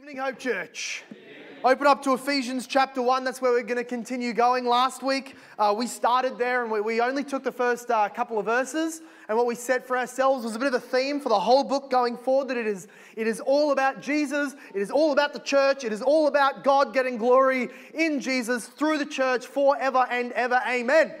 evening, Hope Church. Open up to Ephesians chapter 1. That's where we're going to continue going. Last week, uh, we started there and we, we only took the first uh, couple of verses. And what we set for ourselves was a bit of a theme for the whole book going forward that it is, it is all about Jesus, it is all about the church, it is all about God getting glory in Jesus through the church forever and ever. Amen.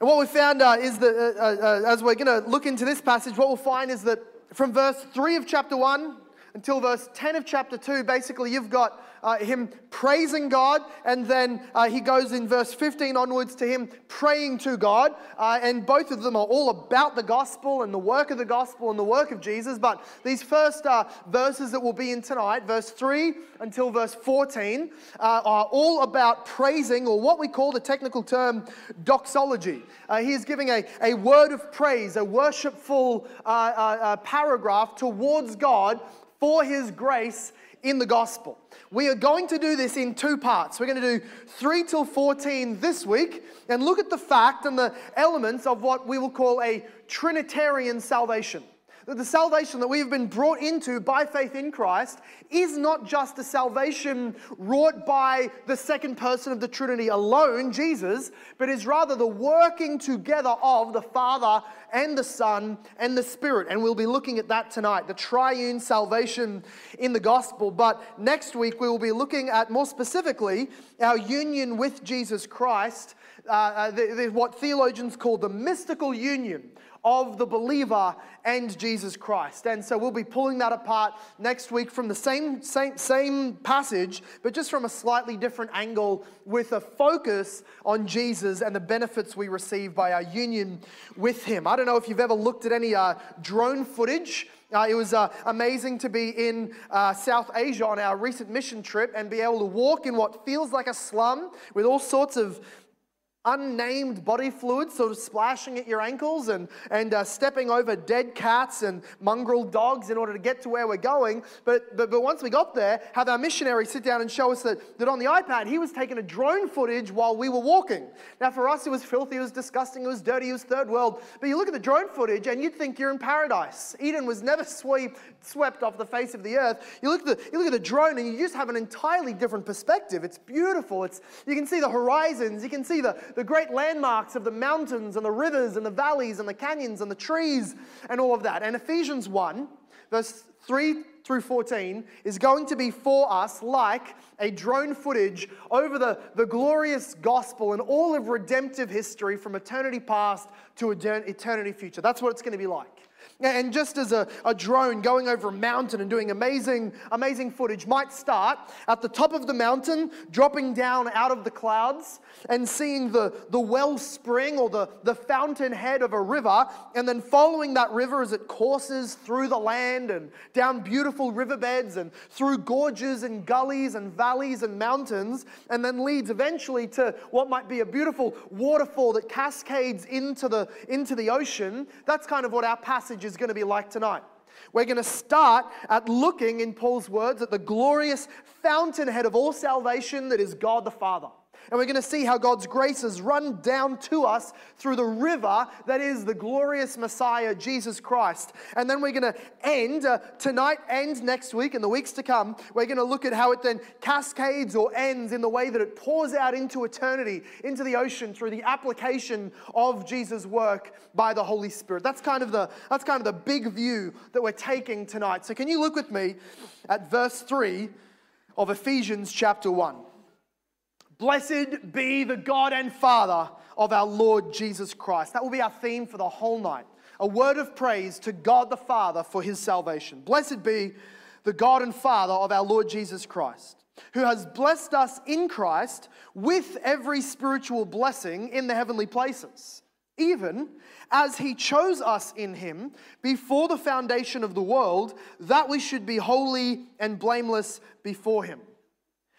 And what we found uh, is that uh, uh, as we're going to look into this passage, what we'll find is that from verse 3 of chapter 1 until verse 10 of chapter 2, basically, you've got uh, him praising God, and then uh, he goes in verse 15 onwards to him praying to God. Uh, and both of them are all about the gospel and the work of the gospel and the work of Jesus. But these first uh, verses that we'll be in tonight, verse 3 until verse 14, uh, are all about praising, or what we call the technical term doxology. Uh, he is giving a, a word of praise, a worshipful paragraph towards God for his grace in the gospel. We are going to do this in two parts. We're going to do 3 till 14 this week and look at the fact and the elements of what we will call a Trinitarian salvation that the salvation that we've been brought into by faith in Christ is not just a salvation wrought by the second person of the Trinity alone, Jesus, but is rather the working together of the Father and the Son and the Spirit. And we'll be looking at that tonight, the triune salvation in the gospel. But next week, we will be looking at more specifically our union with Jesus Christ, uh, uh, the, the, what theologians call the mystical union of the believer and Jesus Christ. And so we'll be pulling that apart next week from the same, same, same passage, but just from a slightly different angle with a focus on Jesus and the benefits we receive by our union with Him. I don't know if you've ever looked at any uh, drone footage. Uh, it was uh, amazing to be in uh, South Asia on our recent mission trip and be able to walk in what feels like a slum with all sorts of unnamed body fluids sort of splashing at your ankles and, and uh, stepping over dead cats and mongrel dogs in order to get to where we're going. But, but, but once we got there, have our missionary sit down and show us that, that on the iPad, he was taking a drone footage while we were walking. Now, for us, it was filthy, it was disgusting, it was dirty, it was third world. But you look at the drone footage and you'd think you're in paradise. Eden was never sweep, swept off the face of the earth. You look, at the, you look at the drone and you just have an entirely different perspective. It's beautiful. It's, you can see the horizons, you can see the, the great landmarks of the mountains and the rivers and the valleys and the canyons and the trees and all of that. And Ephesians 1, verse 3 through 14, is going to be for us like a drone footage over the, the glorious gospel and all of redemptive history from eternity past to eternity future. That's what it's going to be like. And just as a, a drone going over a mountain and doing amazing, amazing footage might start at the top of the mountain, dropping down out of the clouds and seeing the, the wellspring or the, the fountainhead of a river, and then following that river as it courses through the land and down beautiful riverbeds and through gorges and gullies and valleys and mountains, and then leads eventually to what might be a beautiful waterfall that cascades into the, into the ocean. That's kind of what our passage is going to be like tonight. We're going to start at looking, in Paul's words, at the glorious fountainhead of all salvation that is God the Father. And we're going to see how God's grace has run down to us through the river that is the glorious Messiah, Jesus Christ. And then we're going to end uh, tonight and next week and the weeks to come. We're going to look at how it then cascades or ends in the way that it pours out into eternity, into the ocean through the application of Jesus' work by the Holy Spirit. That's kind of the, that's kind of the big view that we're taking tonight. So can you look with me at verse 3 of Ephesians chapter 1? Blessed be the God and Father of our Lord Jesus Christ. That will be our theme for the whole night. A word of praise to God the Father for his salvation. Blessed be the God and Father of our Lord Jesus Christ, who has blessed us in Christ with every spiritual blessing in the heavenly places, even as he chose us in him before the foundation of the world, that we should be holy and blameless before him.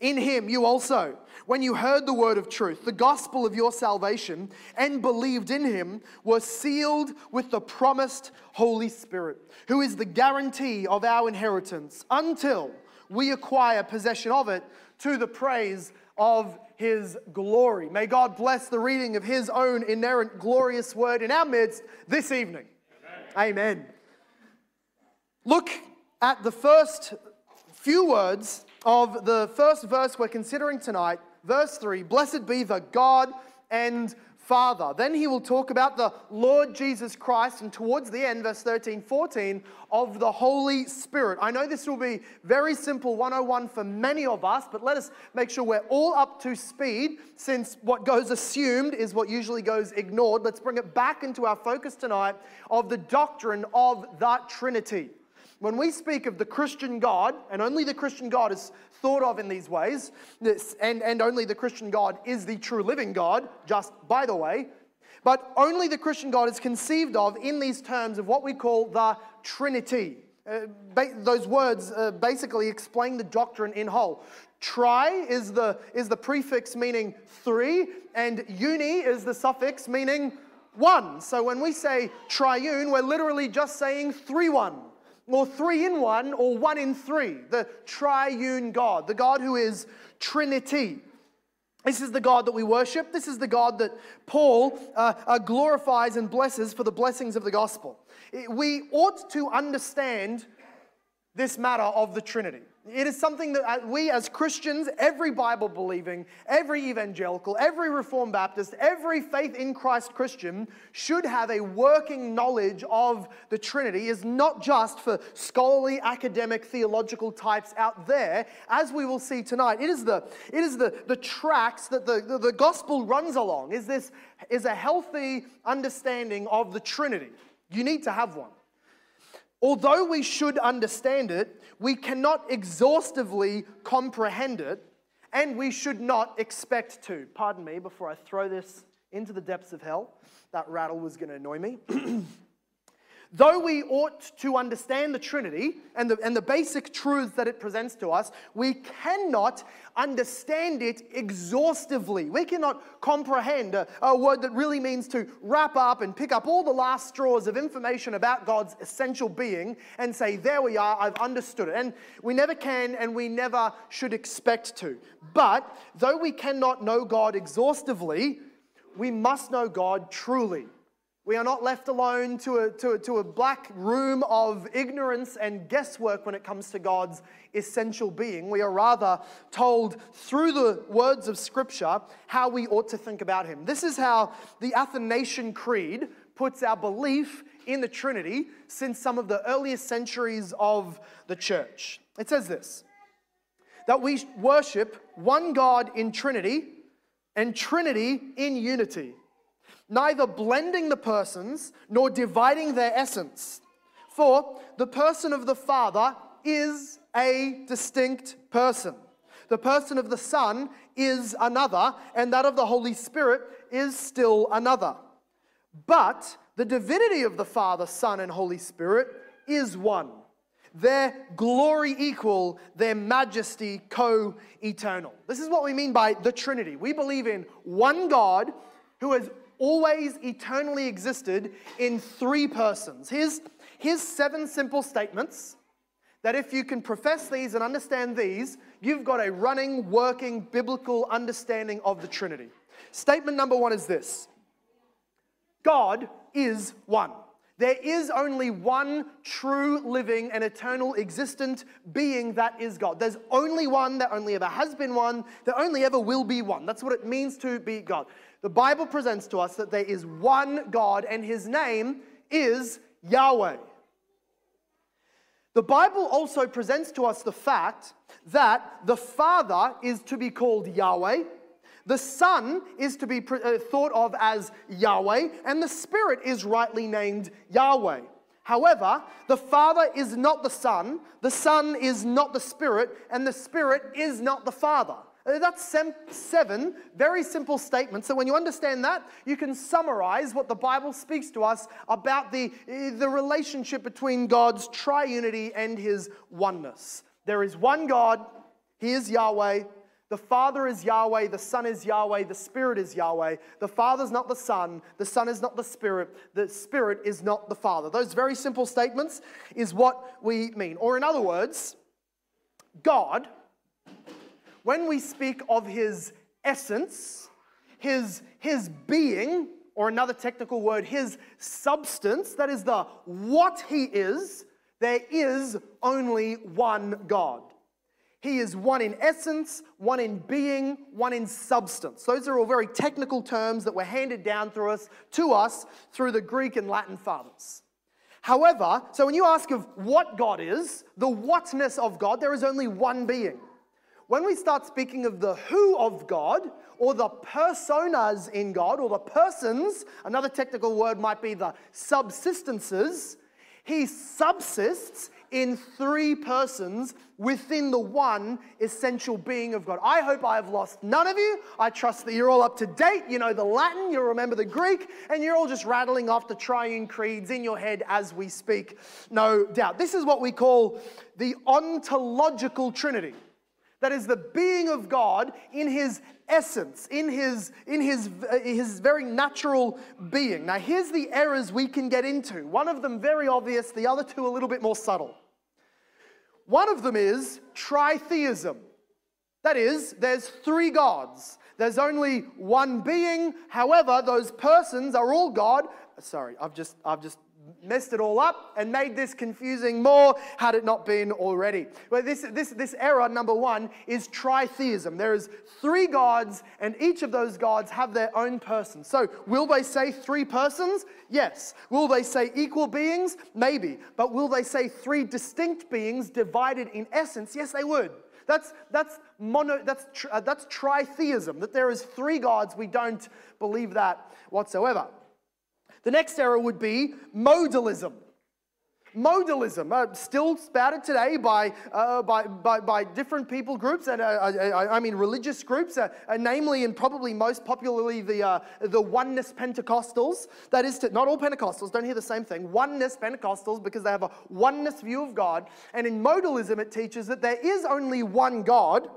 In Him you also, when you heard the word of truth, the gospel of your salvation, and believed in Him, were sealed with the promised Holy Spirit, who is the guarantee of our inheritance until we acquire possession of it to the praise of his glory. May God bless the reading of his own inerrant, glorious word in our midst this evening. Amen. Amen. Look at the first few words of the first verse we're considering tonight, verse 3 Blessed be the God and Father. Then he will talk about the Lord Jesus Christ, and towards the end, verse 13, 14, of the Holy Spirit. I know this will be very simple 101 for many of us, but let us make sure we're all up to speed since what goes assumed is what usually goes ignored. Let's bring it back into our focus tonight of the doctrine of the Trinity. When we speak of the Christian God, and only the Christian God is thought of in these ways, and, and only the Christian God is the true living God, just by the way, but only the Christian God is conceived of in these terms of what we call the Trinity. Uh, those words uh, basically explain the doctrine in whole. Tri is the, is the prefix meaning three, and uni is the suffix meaning one. So when we say triune, we're literally just saying three one or three in one, or one in three, the triune God, the God who is Trinity. This is the God that we worship. This is the God that Paul uh, uh, glorifies and blesses for the blessings of the gospel. We ought to understand this matter of the Trinity. It is something that uh, we as Christians, every Bible believing, every evangelical, every Reformed Baptist, every faith in Christ Christian should have a working knowledge of the Trinity, is not just for scholarly, academic, theological types out there, as we will see tonight. It is the, it is the, the tracks that the, the, the gospel runs along, is this is a healthy understanding of the Trinity. You need to have one. Although we should understand it, we cannot exhaustively comprehend it, and we should not expect to. Pardon me before I throw this into the depths of hell. That rattle was going to annoy me. Though we ought to understand the Trinity and the, and the basic truths that it presents to us, we cannot understand it exhaustively. We cannot comprehend a, a word that really means to wrap up and pick up all the last straws of information about God's essential being and say, There we are, I've understood it. And we never can and we never should expect to. But though we cannot know God exhaustively, we must know God truly. We are not left alone to a, to, a, to a black room of ignorance and guesswork when it comes to God's essential being. We are rather told through the words of Scripture how we ought to think about Him. This is how the Athanasian Creed puts our belief in the Trinity since some of the earliest centuries of the church. It says this that we worship one God in Trinity and Trinity in unity neither blending the persons nor dividing their essence. For the person of the Father is a distinct person. The person of the Son is another, and that of the Holy Spirit is still another. But the divinity of the Father, Son, and Holy Spirit is one. Their glory equal, their majesty co eternal. This is what we mean by the Trinity. We believe in one God who has always eternally existed in three persons. Here's, here's seven simple statements that if you can profess these and understand these, you've got a running, working, biblical understanding of the Trinity. Statement number one is this God is one. There is only one true, living, and eternal existent being that is God. There's only one, there only ever has been one, there only ever will be one. That's what it means to be God. The Bible presents to us that there is one God, and his name is Yahweh. The Bible also presents to us the fact that the Father is to be called Yahweh, the Son is to be uh, thought of as Yahweh, and the Spirit is rightly named Yahweh. However, the Father is not the Son, the Son is not the Spirit, and the Spirit is not the Father. Uh, that's seven very simple statements. So when you understand that, you can summarize what the Bible speaks to us about the, uh, the relationship between God's triunity and his oneness. There is one God, he is Yahweh, the Father is Yahweh, the Son is Yahweh, the Spirit is Yahweh. The Father's not the Son, the Son is not the Spirit, the Spirit is not the Father. Those very simple statements is what we mean. Or, in other words, God, when we speak of His essence, His, his being, or another technical word, His substance, that is the what He is, there is only one God. He is one in essence, one in being, one in substance. Those are all very technical terms that were handed down through us to us through the Greek and Latin fathers. However, so when you ask of what God is, the whatness of God, there is only one being. When we start speaking of the who of God, or the personas in God, or the persons, another technical word might be the subsistences, he subsists in three persons within the one essential being of God. I hope I have lost none of you. I trust that you're all up to date. You know the Latin, you remember the Greek, and you're all just rattling off the triune creeds in your head as we speak, no doubt. This is what we call the ontological trinity. That is the being of God in his essence, in his, in his, uh, his very natural being. Now, here's the errors we can get into. One of them very obvious, the other two a little bit more subtle. One of them is tritheism. That is, there's three gods. There's only one being. However, those persons are all God. Sorry, I've just, I've just messed it all up and made this confusing more had it not been already. Well, this, this, this error, number one, is tritheism. There is three gods, and each of those gods have their own person. So, will they say three persons? Yes. Will they say equal beings? Maybe. But will they say three distinct beings divided in essence? Yes, they would. That's, that's, mono, that's, uh, that's tritheism, that there is three gods. We don't believe that whatsoever. The next error would be modalism. Modalism, uh, still spouted today by, uh, by, by, by, different people groups, and uh, I, I, mean religious groups, uh, uh, namely and probably most popularly the, uh, the oneness Pentecostals. That is, to, not all Pentecostals, don't hear the same thing. Oneness Pentecostals, because they have a oneness view of God. And in modalism, it teaches that there is only one God,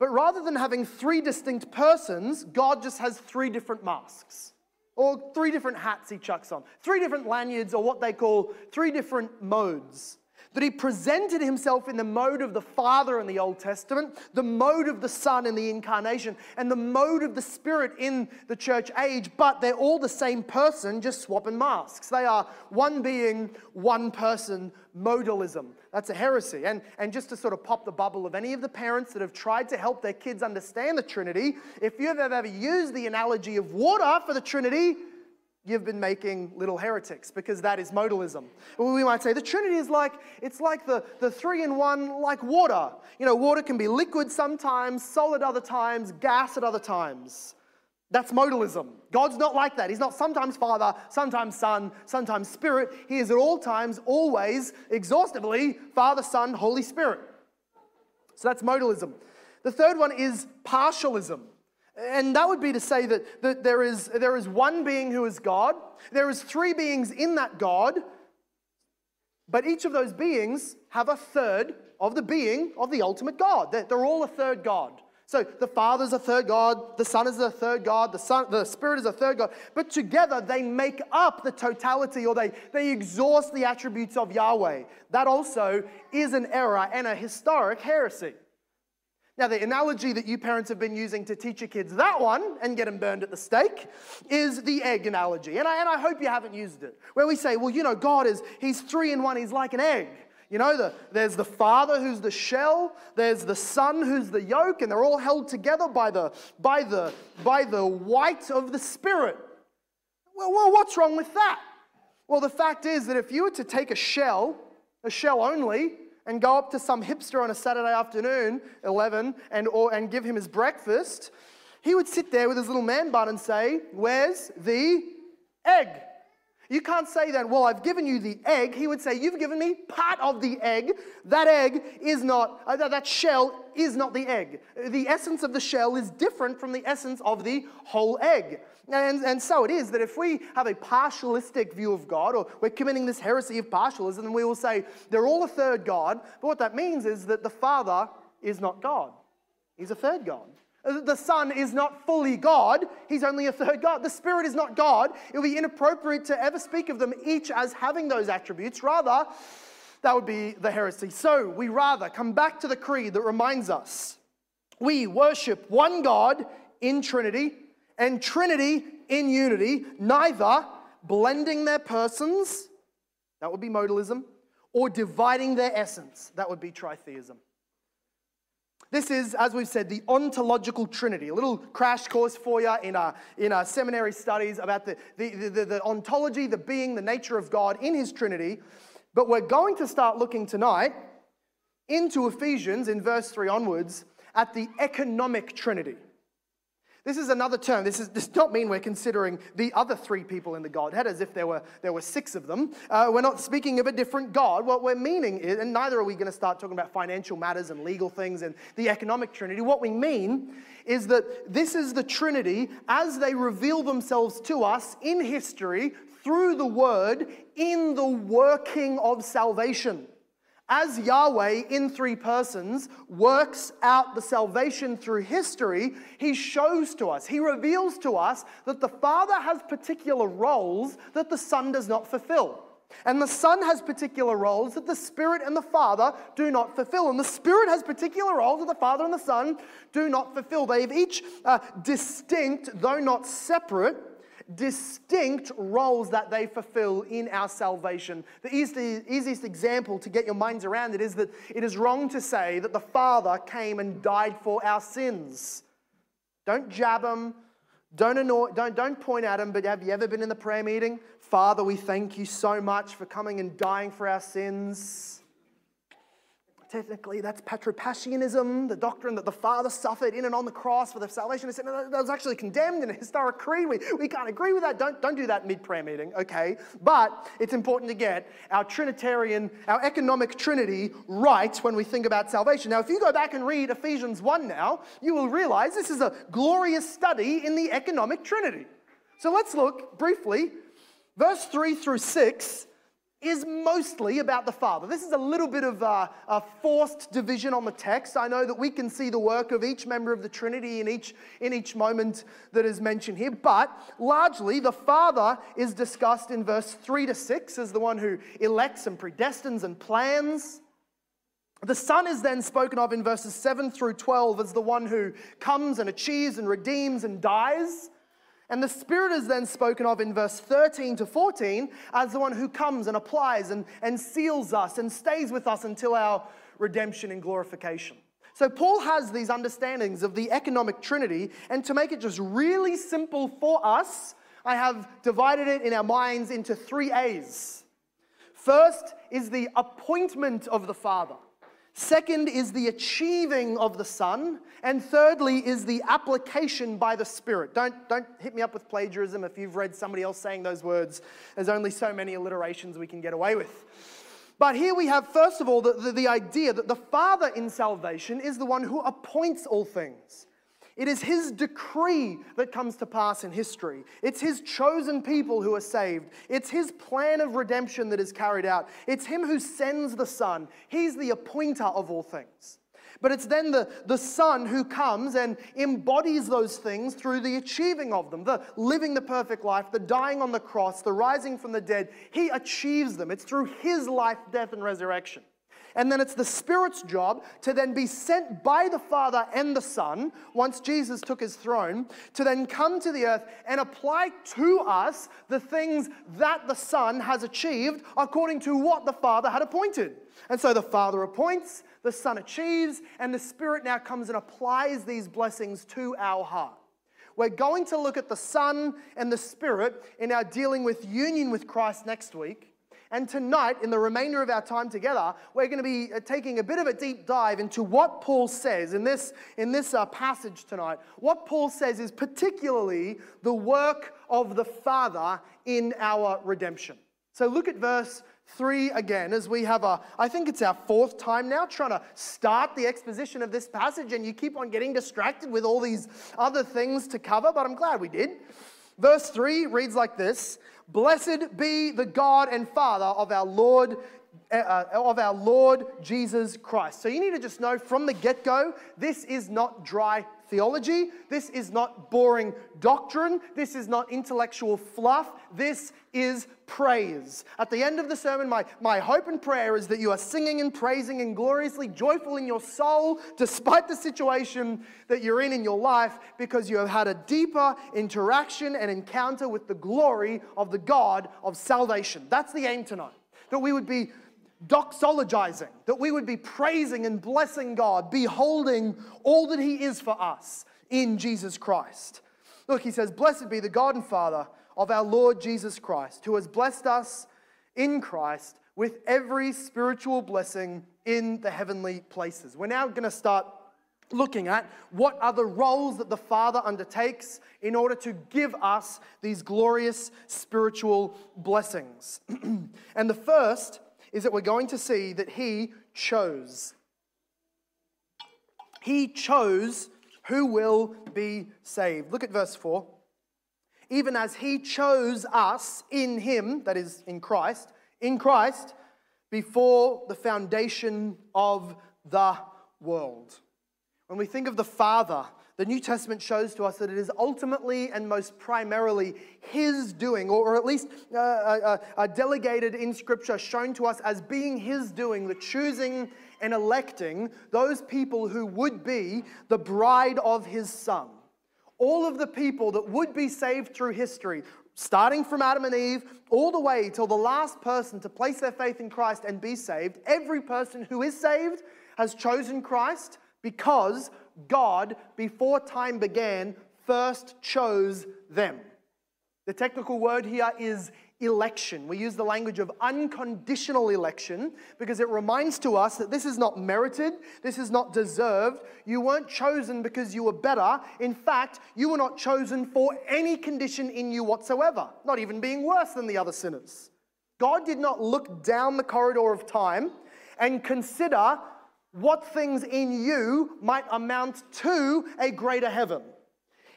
but rather than having three distinct persons, God just has three different masks or three different hats he chucks on, three different lanyards, or what they call three different modes. That he presented himself in the mode of the Father in the Old Testament, the mode of the Son in the incarnation, and the mode of the Spirit in the church age, but they're all the same person, just swapping masks. They are one being, one person, modalism. That's a heresy. And, and just to sort of pop the bubble of any of the parents that have tried to help their kids understand the Trinity, if you've ever used the analogy of water for the Trinity, you've been making little heretics because that is modalism. We might say the Trinity is like, it's like the, the three in one, like water. You know, water can be liquid sometimes, solid other times, gas at other times. That's modalism. God's not like that. He's not sometimes Father, sometimes Son, sometimes Spirit. He is at all times, always, exhaustively Father, Son, Holy Spirit. So that's modalism. The third one is partialism. And that would be to say that, that there, is, there is one being who is God, there is three beings in that God, but each of those beings have a third of the being of the ultimate God. They're, they're all a third God. So the Father is a third God, the Son is a third God, the, Son, the Spirit is a third God, but together they make up the totality or they, they exhaust the attributes of Yahweh. That also is an error and a historic heresy. Now, the analogy that you parents have been using to teach your kids that one and get them burned at the stake is the egg analogy. And I, and I hope you haven't used it, where we say, well, you know, God is, He's three in one, He's like an egg. You know, the, there's the Father who's the shell, there's the Son who's the yolk, and they're all held together by the, by the, by the white of the Spirit. Well, well, what's wrong with that? Well, the fact is that if you were to take a shell, a shell only, and go up to some hipster on a Saturday afternoon, 11, and, or, and give him his breakfast, he would sit there with his little man bun and say, Where's the egg? You can't say that, well, I've given you the egg. He would say, You've given me part of the egg. That egg is not, uh, that shell is not the egg. The essence of the shell is different from the essence of the whole egg. And, and so it is that if we have a partialistic view of God, or we're committing this heresy of partialism, then we will say they're all a third God. But what that means is that the Father is not God, He's a third God. The Son is not fully God, He's only a third God. The Spirit is not God. It would be inappropriate to ever speak of them each as having those attributes. Rather, that would be the heresy. So we rather come back to the creed that reminds us we worship one God in Trinity and Trinity in unity, neither blending their persons, that would be modalism, or dividing their essence, that would be tritheism. This is, as we've said, the ontological trinity. A little crash course for you in our, in our seminary studies about the, the, the, the ontology, the being, the nature of God in his trinity. But we're going to start looking tonight into Ephesians in verse 3 onwards at the economic trinity. This is another term. This is, does not mean we're considering the other three people in the Godhead as if there were, there were six of them. Uh, we're not speaking of a different God. What we're meaning is, and neither are we going to start talking about financial matters and legal things and the economic trinity. What we mean is that this is the Trinity as they reveal themselves to us in history through the Word in the working of salvation as Yahweh in three persons works out the salvation through history, he shows to us, he reveals to us that the Father has particular roles that the Son does not fulfill. And the Son has particular roles that the Spirit and the Father do not fulfill. And the Spirit has particular roles that the Father and the Son do not fulfill. They have each uh, distinct, though not separate, distinct roles that they fulfill in our salvation. The easiest, example to get your minds around it is that it is wrong to say that the Father came and died for our sins. Don't jab them. Don't, annoy, don't, don't point at them, but have you ever been in the prayer meeting? Father, we thank you so much for coming and dying for our sins. Technically, that's Patripassianism, the doctrine that the Father suffered in and on the cross for the salvation. That was actually condemned in a historic creed. We, we can't agree with that. Don't, don't do that mid prayer meeting, okay? But it's important to get our Trinitarian, our economic Trinity right when we think about salvation. Now, if you go back and read Ephesians 1 now, you will realize this is a glorious study in the economic Trinity. So let's look briefly, verse 3 through 6 is mostly about the Father. This is a little bit of a, a, forced division on the text. I know that we can see the work of each member of the Trinity in each, in each moment that is mentioned here, but largely the Father is discussed in verse 3 to 6 as the one who elects and predestines and plans. The Son is then spoken of in verses 7 through 12 as the one who comes and achieves and redeems and dies. And the Spirit is then spoken of in verse 13 to 14 as the one who comes and applies and, and seals us and stays with us until our redemption and glorification. So, Paul has these understandings of the economic trinity, and to make it just really simple for us, I have divided it in our minds into three A's. First is the appointment of the Father. Second is the achieving of the Son. And thirdly is the application by the Spirit. Don't, don't hit me up with plagiarism if you've read somebody else saying those words. There's only so many alliterations we can get away with. But here we have, first of all, the, the, the idea that the Father in salvation is the one who appoints all things. It is his decree that comes to pass in history. It's his chosen people who are saved. It's his plan of redemption that is carried out. It's him who sends the Son. He's the appointer of all things. But it's then the, the Son who comes and embodies those things through the achieving of them, the living the perfect life, the dying on the cross, the rising from the dead. He achieves them. It's through his life, death, and resurrection. And then it's the Spirit's job to then be sent by the Father and the Son, once Jesus took his throne, to then come to the earth and apply to us the things that the Son has achieved according to what the Father had appointed. And so the Father appoints, the Son achieves, and the Spirit now comes and applies these blessings to our heart. We're going to look at the Son and the Spirit in our dealing with union with Christ next week. And tonight, in the remainder of our time together, we're going to be uh, taking a bit of a deep dive into what Paul says in this, in this uh, passage tonight. What Paul says is particularly the work of the Father in our redemption. So look at verse 3 again as we have a, I think it's our fourth time now trying to start the exposition of this passage, and you keep on getting distracted with all these other things to cover, but I'm glad we did. Verse 3 reads like this Blessed be the God and Father of our Lord. Uh, of our Lord Jesus Christ. So you need to just know from the get go, this is not dry theology. This is not boring doctrine. This is not intellectual fluff. This is praise. At the end of the sermon, my, my hope and prayer is that you are singing and praising and gloriously joyful in your soul, despite the situation that you're in in your life, because you have had a deeper interaction and encounter with the glory of the God of salvation. That's the aim tonight. That we would be doxologizing, that we would be praising and blessing God, beholding all that He is for us in Jesus Christ. Look, He says, Blessed be the God and Father of our Lord Jesus Christ, who has blessed us in Christ with every spiritual blessing in the heavenly places. We're now going to start looking at what are the roles that the Father undertakes in order to give us these glorious spiritual blessings. and the first is that we're going to see that he chose. He chose who will be saved. Look at verse 4. Even as he chose us in him, that is in Christ, in Christ, before the foundation of the world. When we think of the Father, the New Testament shows to us that it is ultimately and most primarily His doing, or, at least uh, uh, uh, delegated in Scripture, shown to us as being His doing, the choosing and electing those people who would be the bride of His Son. All of the people that would be saved through history, starting from Adam and Eve, all the way till the last person to place their faith in Christ and be saved, every person who is saved has chosen Christ because God, before time began, first chose them. The technical word here is election. We use the language of unconditional election because it reminds to us that this is not merited, this is not deserved. You weren't chosen because you were better. In fact, you were not chosen for any condition in you whatsoever, not even being worse than the other sinners. God did not look down the corridor of time and consider what things in you might amount to a greater heaven.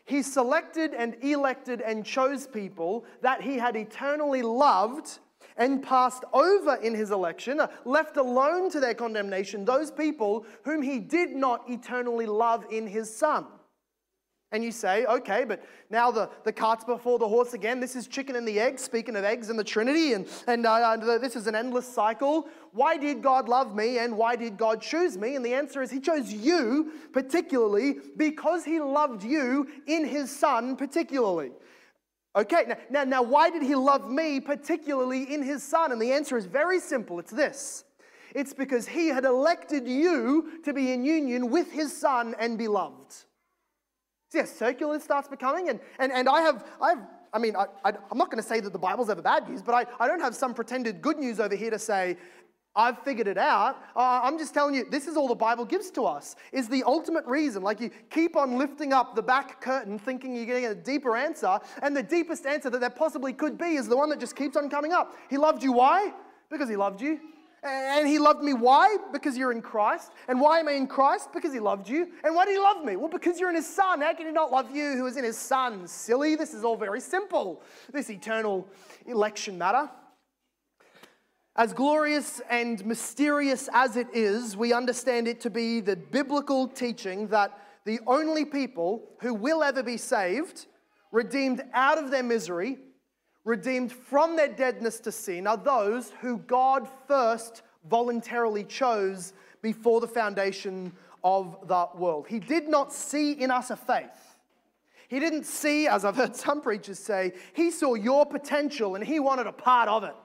He selected and elected and chose people that he had eternally loved and passed over in his election, uh, left alone to their condemnation, those people whom he did not eternally love in his son. And you say, okay, but now the, the cart's before the horse again. This is chicken and the egg, speaking of eggs and the Trinity, and, and uh, this is an endless cycle. Why did God love me and why did God choose me? And the answer is He chose you particularly because He loved you in His Son particularly. Okay, now, now, now why did He love me particularly in His Son? And the answer is very simple it's this it's because He had elected you to be in union with His Son and be loved. See how circular it starts becoming? And, and, and I have, I have, I mean, I, I, am not going to say that the Bible's ever bad news, but I, I don't have some pretended good news over here to say, I've figured it out. Uh, I'm just telling you, this is all the Bible gives to us, is the ultimate reason. Like you keep on lifting up the back curtain thinking you're getting a deeper answer, and the deepest answer that there possibly could be is the one that just keeps on coming up. He loved you. Why? Because he loved you. And he loved me. Why? Because you're in Christ. And why am I in Christ? Because he loved you. And why did he love me? Well, because you're in his son. How can he not love you who is in his son? Silly. This is all very simple. This eternal election matter. As glorious and mysterious as it is, we understand it to be the biblical teaching that the only people who will ever be saved, redeemed out of their misery, redeemed from their deadness to sin are those who God first voluntarily chose before the foundation of the world. He did not see in us a faith. He didn't see, as I've heard some preachers say, he saw your potential and he wanted a part of it.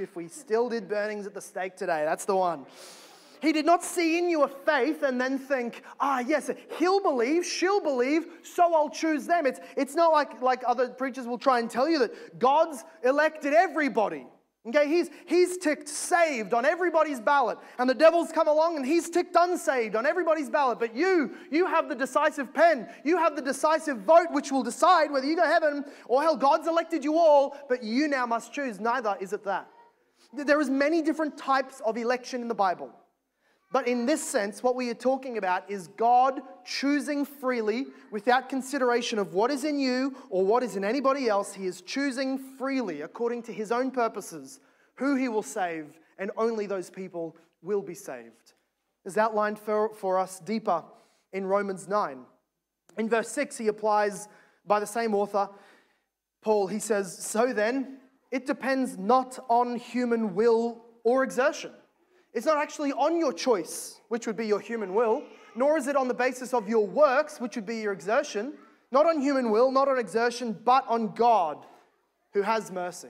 If we still did burnings at the stake today, that's the one. He did not see in you a faith and then think, ah, yes, he'll believe, she'll believe, so I'll choose them. It's, it's not like, like other preachers will try and tell you that God's elected everybody. Okay, he's, he's ticked saved on everybody's ballot, and the devil's come along and he's ticked unsaved on everybody's ballot. But you, you have the decisive pen. You have the decisive vote which will decide whether you go heaven or hell. God's elected you all, but you now must choose. Neither is it that. There is many different types of election in the Bible. But in this sense, what we are talking about is God choosing freely without consideration of what is in you or what is in anybody else. He is choosing freely according to his own purposes who he will save, and only those people will be saved. Is outlined for, for us deeper in Romans 9. In verse 6, he applies by the same author, Paul, he says, So then, it depends not on human will or exertion it's not actually on your choice, which would be your human will, nor is it on the basis of your works, which would be your exertion. Not on human will, not on exertion, but on God who has mercy.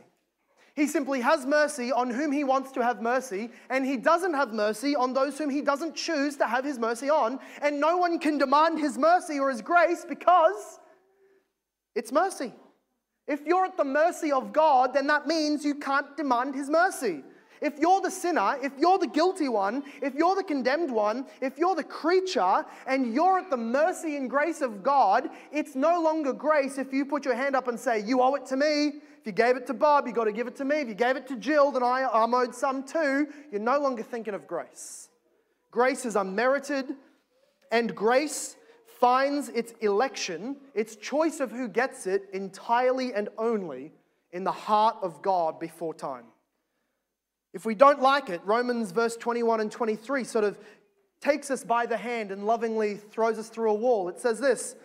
He simply has mercy on whom he wants to have mercy, and he doesn't have mercy on those whom he doesn't choose to have his mercy on. And no one can demand his mercy or his grace because it's mercy. If you're at the mercy of God, then that means you can't demand his mercy. If you're the sinner, if you're the guilty one, if you're the condemned one, if you're the creature and you're at the mercy and grace of God, it's no longer grace if you put your hand up and say, You owe it to me. If you gave it to Bob, you got to give it to me. If you gave it to Jill, then I, I'm owed some too. You're no longer thinking of grace. Grace is unmerited, and grace finds its election, its choice of who gets it, entirely and only in the heart of God before time. If we don't like it, Romans verse 21 and 23 sort of takes us by the hand and lovingly throws us through a wall. It says this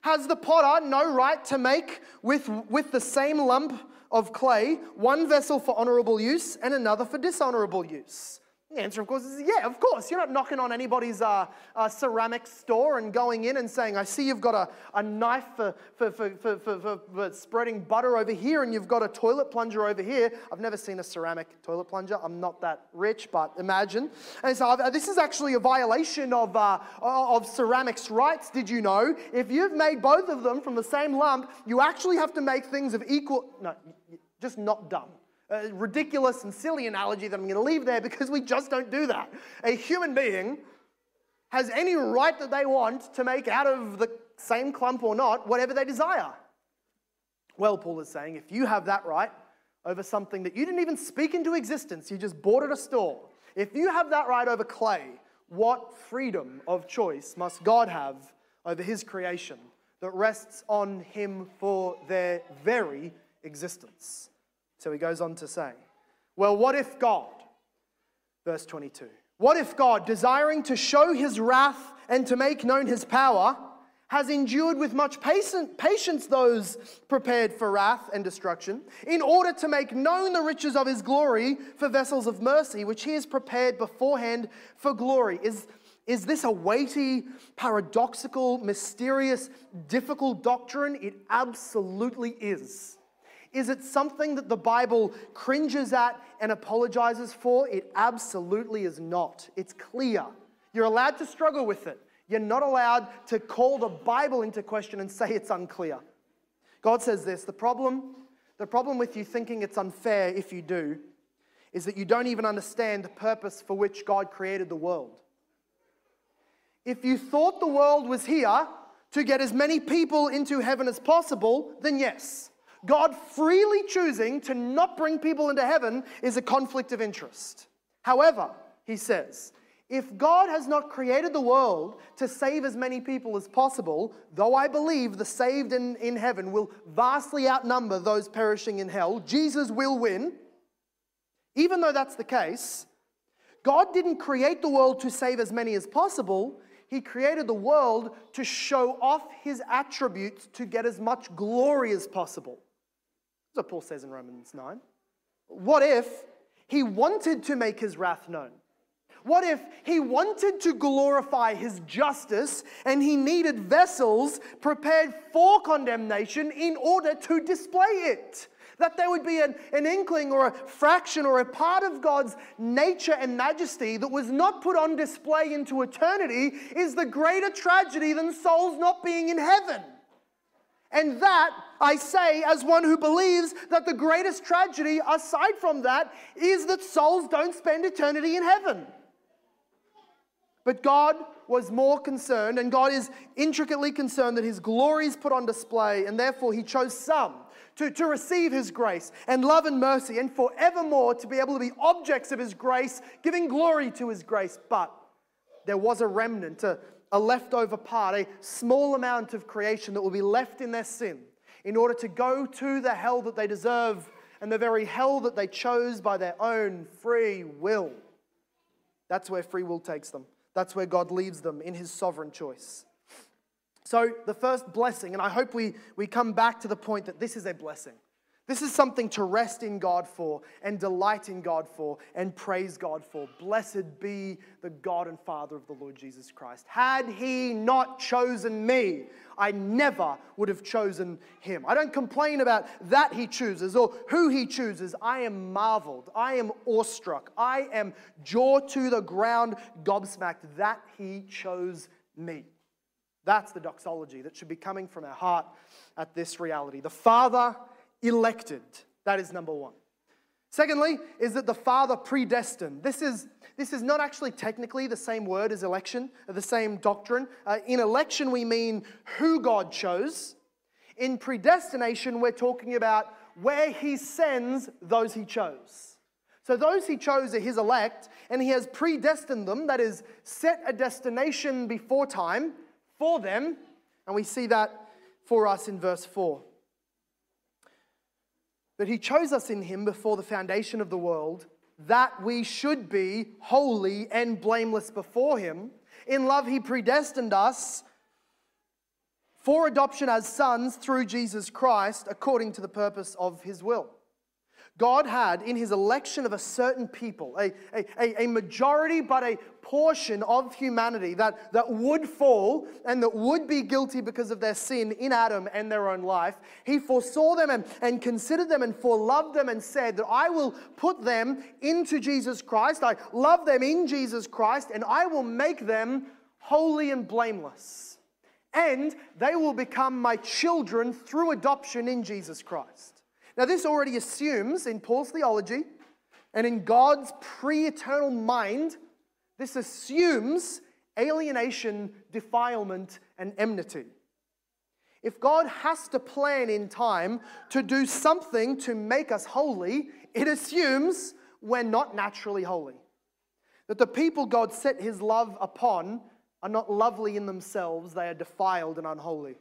Has the potter no right to make with, with the same lump of clay one vessel for honorable use and another for dishonorable use? The answer, of course, is yeah, of course. You're not knocking on anybody's uh, uh, ceramic store and going in and saying, I see you've got a, a knife for, for, for, for, spreading butter over here and you've got a toilet plunger over here. I've never seen a ceramic toilet plunger. I'm not that rich, but imagine. And so uh, this is actually a violation of, uh, of ceramics rights, did you know? If you've made both of them from the same lump, you actually have to make things of equal, no, just not dumb a ridiculous and silly analogy that I'm going to leave there because we just don't do that. A human being has any right that they want to make out of the same clump or not whatever they desire. Well, Paul is saying if you have that right over something that you didn't even speak into existence, you just bought at a store, if you have that right over clay, what freedom of choice must God have over his creation that rests on him for their very existence? So he goes on to say, Well, what if God, verse 22, what if God, desiring to show his wrath and to make known his power, has endured with much patience those prepared for wrath and destruction, in order to make known the riches of his glory for vessels of mercy, which he has prepared beforehand for glory? Is, is this a weighty, paradoxical, mysterious, difficult doctrine? It absolutely is. Is it something that the Bible cringes at and apologizes for? It absolutely is not. It's clear. You're allowed to struggle with it. You're not allowed to call the Bible into question and say it's unclear. God says this the problem, the problem with you thinking it's unfair if you do, is that you don't even understand the purpose for which God created the world. If you thought the world was here to get as many people into heaven as possible, then yes. God freely choosing to not bring people into heaven is a conflict of interest. However, he says, if God has not created the world to save as many people as possible, though I believe the saved in, in heaven will vastly outnumber those perishing in hell, Jesus will win. Even though that's the case, God didn't create the world to save as many as possible. He created the world to show off his attributes to get as much glory as possible. That's what Paul says in Romans 9. What if he wanted to make his wrath known? What if he wanted to glorify his justice and he needed vessels prepared for condemnation in order to display it? That there would be an, an inkling or a fraction or a part of God's nature and majesty that was not put on display into eternity is the greater tragedy than souls not being in heaven. And that, I say, as one who believes that the greatest tragedy, aside from that, is that souls don't spend eternity in heaven. But God was more concerned, and God is intricately concerned that His glory is put on display, and therefore He chose some to, to receive His grace and love and mercy, and forevermore to be able to be objects of His grace, giving glory to His grace. But there was a remnant, a, a leftover part, a small amount of creation that will be left in their sin in order to go to the hell that they deserve and the very hell that they chose by their own free will. That's where free will takes them. That's where God leaves them in his sovereign choice. So, the first blessing, and I hope we, we come back to the point that this is a blessing. This is something to rest in God for and delight in God for and praise God for. Blessed be the God and Father of the Lord Jesus Christ. Had He not chosen me, I never would have chosen Him. I don't complain about that He chooses or who He chooses. I am marveled. I am awestruck. I am jaw to the ground, gobsmacked that He chose me. That's the doxology that should be coming from our heart at this reality. The Father elected. That is number one. Secondly, is that the Father predestined. This is, this is not actually technically the same word as election, the same doctrine. Uh, in election, we mean who God chose. In predestination, we're talking about where He sends those He chose. So, those He chose are His elect, and He has predestined them, that is, set a destination before time for them. And we see that for us in verse 4 that he chose us in him before the foundation of the world, that we should be holy and blameless before him. In love, he predestined us for adoption as sons through Jesus Christ, according to the purpose of his will. God had in his election of a certain people, a, a, a, majority but a portion of humanity that, that would fall and that would be guilty because of their sin in Adam and their own life. He foresaw them and, and considered them and foreloved them and said that I will put them into Jesus Christ. I love them in Jesus Christ and I will make them holy and blameless. And they will become my children through adoption in Jesus Christ. Now, this already assumes in Paul's theology and in God's pre eternal mind, this assumes alienation, defilement, and enmity. If God has to plan in time to do something to make us holy, it assumes we're not naturally holy. That the people God set his love upon are not lovely in themselves, they are defiled and unholy.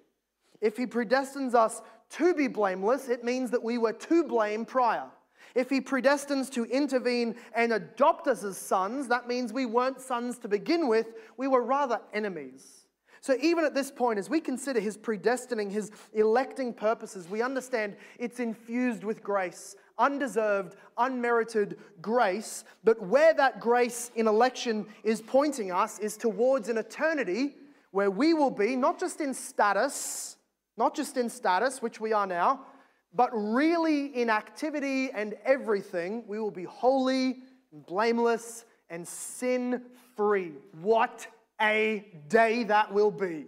If he predestines us to be blameless, it means that we were to blame prior. If he predestines to intervene and adopt us as sons, that means we weren't sons to begin with, we were rather enemies. So, even at this point, as we consider his predestining, his electing purposes, we understand it's infused with grace, undeserved, unmerited grace. But where that grace in election is pointing us is towards an eternity where we will be not just in status, not just in status, which we are now, but really in activity and everything, we will be holy, and blameless, and sin free. What a day that will be!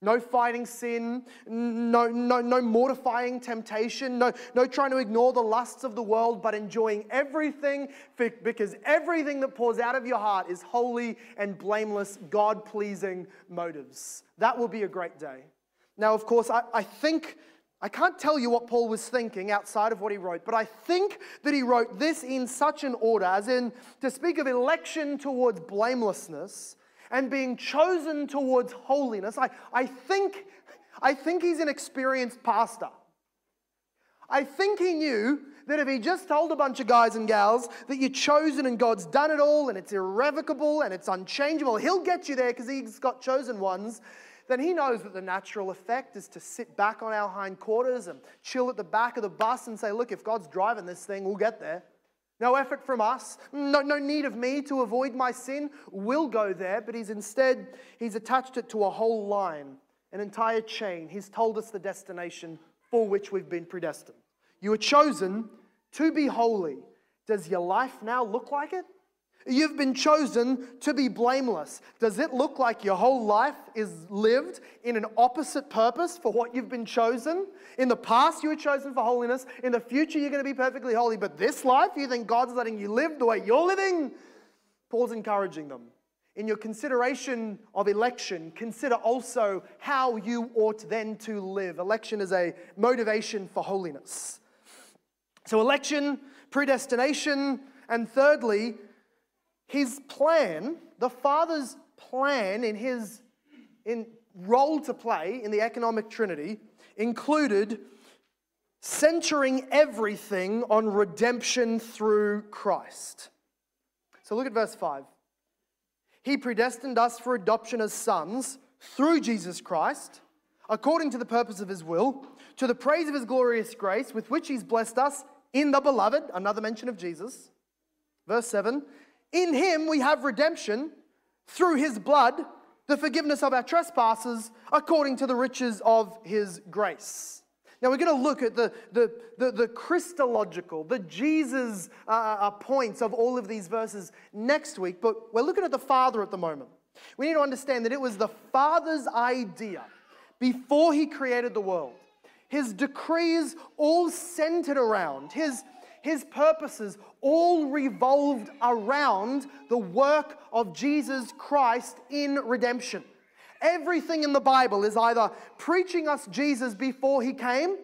No fighting sin, no, no, no mortifying temptation, no, no trying to ignore the lusts of the world, but enjoying everything because everything that pours out of your heart is holy and blameless, God pleasing motives. That will be a great day. Now, of course, I, I think, I can't tell you what Paul was thinking outside of what he wrote, but I think that he wrote this in such an order, as in to speak of election towards blamelessness and being chosen towards holiness. I, I, think, I think he's an experienced pastor. I think he knew that if he just told a bunch of guys and gals that you're chosen and God's done it all and it's irrevocable and it's unchangeable, he'll get you there because he's got chosen ones then he knows that the natural effect is to sit back on our hindquarters and chill at the back of the bus and say, look, if God's driving this thing, we'll get there. No effort from us, no, no need of me to avoid my sin We'll go there, but he's instead, he's attached it to a whole line, an entire chain. He's told us the destination for which we've been predestined. You are chosen to be holy. Does your life now look like it? You've been chosen to be blameless. Does it look like your whole life is lived in an opposite purpose for what you've been chosen? In the past, you were chosen for holiness. In the future, you're going to be perfectly holy. But this life, you think God's letting you live the way you're living? Paul's encouraging them. In your consideration of election, consider also how you ought then to live. Election is a motivation for holiness. So, election, predestination, and thirdly, his plan, the Father's plan in his in role to play in the economic trinity included centering everything on redemption through Christ. So look at verse 5. He predestined us for adoption as sons through Jesus Christ, according to the purpose of his will, to the praise of his glorious grace, with which he's blessed us in the beloved, another mention of Jesus. Verse 7 In him we have redemption through his blood, the forgiveness of our trespasses, according to the riches of his grace. Now, we're going to look at the, the, the, the Christological, the Jesus uh, uh, points of all of these verses next week, but we're looking at the Father at the moment. We need to understand that it was the Father's idea before he created the world his decrees all centered around, his, his purposes all revolved around the work of Jesus Christ in redemption. Everything in the Bible is either preaching us Jesus before he came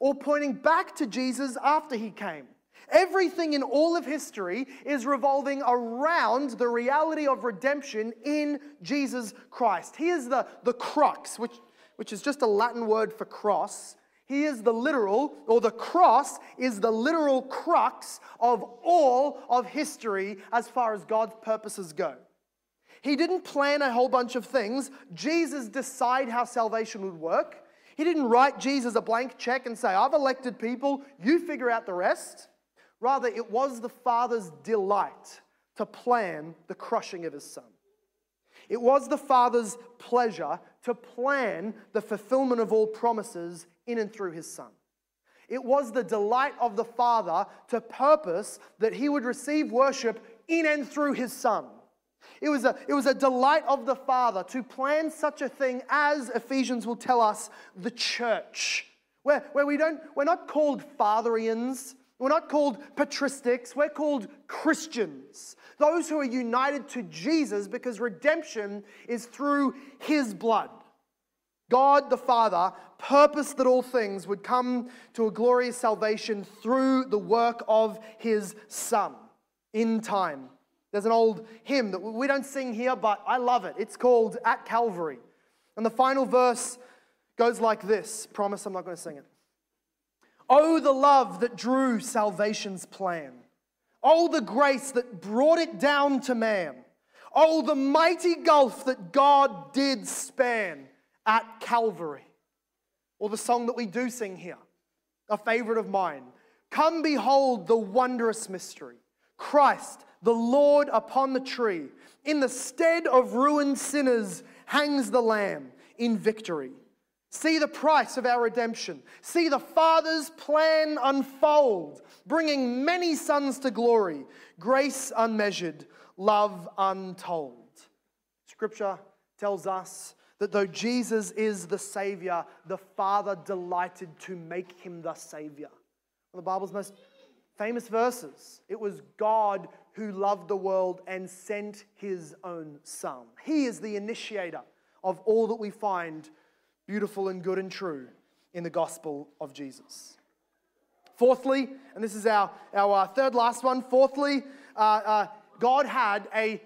or pointing back to Jesus after he came. Everything in all of history is revolving around the reality of redemption in Jesus Christ. He is the, the crux, which which is just a Latin word for cross, he is the literal, or the cross is the literal crux of all of history as far as God's purposes go. He didn't plan a whole bunch of things. Jesus decided how salvation would work. He didn't write Jesus a blank check and say, I've elected people, you figure out the rest. Rather, it was the Father's delight to plan the crushing of his Son. It was the Father's pleasure to plan the fulfillment of all promises in and through his Son. It was the delight of the Father to purpose that he would receive worship in and through his Son. It was, a, it was a delight of the Father to plan such a thing as Ephesians will tell us the church, where, where we don't, we're not called Fatherians, we're not called patristics, we're called Christians. Those who are united to Jesus because redemption is through his blood. God the Father purposed that all things would come to a glorious salvation through the work of his Son in time. There's an old hymn that we don't sing here, but I love it. It's called At Calvary. And the final verse goes like this. Promise I'm not going to sing it. Oh, the love that drew salvation's plan. Oh, the grace that brought it down to man. Oh, the mighty gulf that God did span at Calvary. Or the song that we do sing here, a favorite of mine. Come behold the wondrous mystery. Christ, the Lord upon the tree. In the stead of ruined sinners hangs the Lamb in victory. See the price of our redemption. See the Father's plan unfold, bringing many sons to glory, grace unmeasured, love untold. Scripture tells us that though Jesus is the Savior, the Father delighted to make him the Savior. One of the Bible's most famous verses. It was God who loved the world and sent his own Son. He is the initiator of all that we find beautiful and good and true in the gospel of Jesus. Fourthly, and this is our, our uh, third last one, fourthly, uh, uh, God had a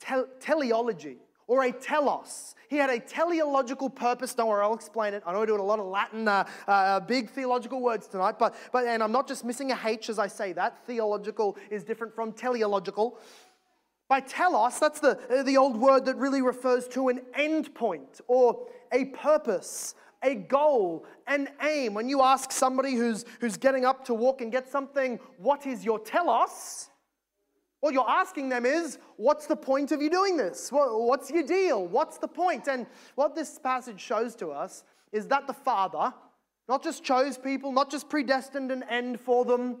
te- teleology or a telos. He had a teleological purpose. Don't worry, I'll explain it. I know we're doing a lot of Latin, uh, uh, big theological words tonight, but, but and I'm not just missing a H as I say that. Theological is different from teleological. By telos, that's the, uh, the old word that really refers to an end point or a purpose, a goal, an aim. When you ask somebody who's, who's getting up to walk and get something, what is your telos? What you're asking them is, what's the point of you doing this? What's your deal? What's the point? And what this passage shows to us is that the Father not just chose people, not just predestined an end for them,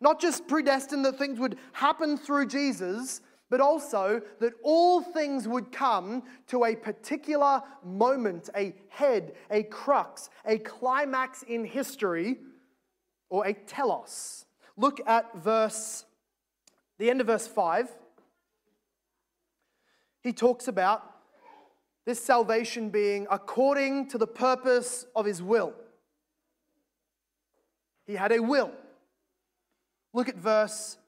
not just predestined that things would happen through Jesus, but also that all things would come to a particular moment, a head, a crux, a climax in history, or a telos. Look at verse the end of verse 5, he talks about this salvation being according to the purpose of his will. He had a will. Look at verse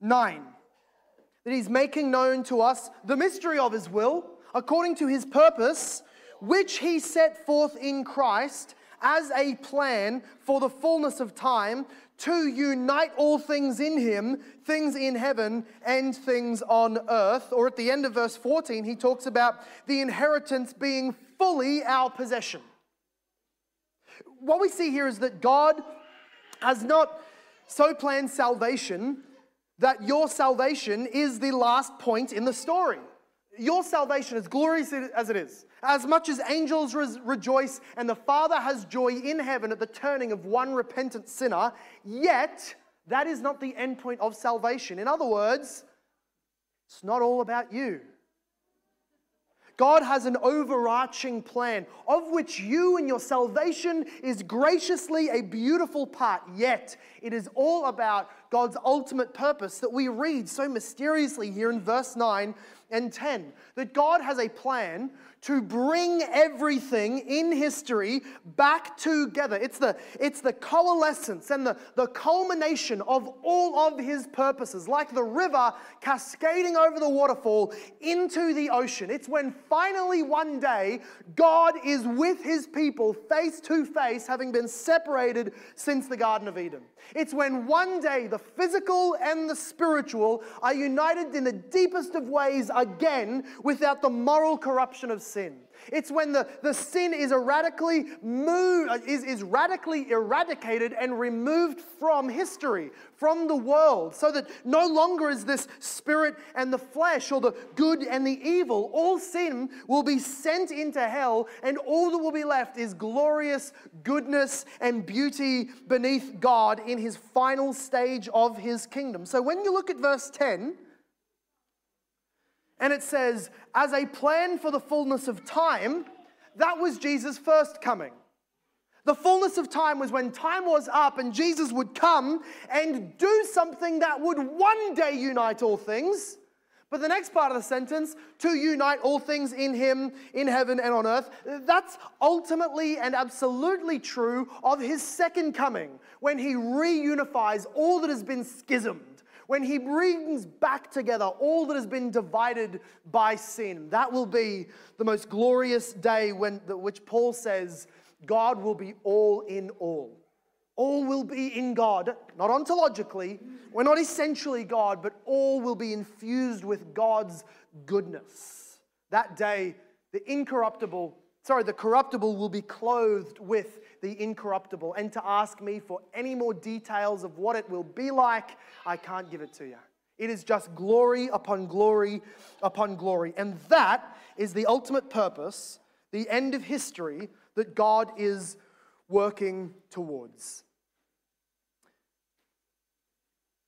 9. That he's making known to us the mystery of his will, according to his purpose, which he set forth in Christ as a plan for the fullness of time to unite all things in him, things in heaven and things on earth. Or at the end of verse 14, he talks about the inheritance being fully our possession. What we see here is that God has not so planned salvation that your salvation is the last point in the story. Your salvation, as glorious as it is, as much as angels re- rejoice and the Father has joy in heaven at the turning of one repentant sinner, yet that is not the end point of salvation. In other words, it's not all about you. God has an overarching plan of which you and your salvation is graciously a beautiful part, yet it is all about God's ultimate purpose that we read so mysteriously here in verse 9 and 10. That God has a plan to bring everything in history back together. It's the, it's the coalescence and the, the culmination of all of his purposes, like the river cascading over the waterfall into the ocean. It's when finally one day God is with his people face to face, having been separated since the Garden of Eden. It's when one day the physical and the spiritual are united in the deepest of ways again without the moral corruption of sin. It's when the, the sin is radically moved, uh, is, is radically eradicated and removed from history, from the world, so that no longer is this spirit and the flesh or the good and the evil. All sin will be sent into hell, and all that will be left is glorious goodness and beauty beneath God in his final stage of his kingdom. So when you look at verse 10, and it says, as a plan for the fullness of time, that was Jesus' first coming. The fullness of time was when time was up and Jesus would come and do something that would one day unite all things. But the next part of the sentence, to unite all things in Him, in heaven and on earth, that's ultimately and absolutely true of His second coming, when He reunifies all that has been schismed when he brings back together all that has been divided by sin. That will be the most glorious day when, which Paul says God will be all in all. All will be in God, not ontologically, we're not essentially God, but all will be infused with God's goodness. That day, the incorruptible, sorry, the corruptible will be clothed with the incorruptible. And to ask me for any more details of what it will be like, I can't give it to you. It is just glory upon glory upon glory. And that is the ultimate purpose, the end of history that God is working towards.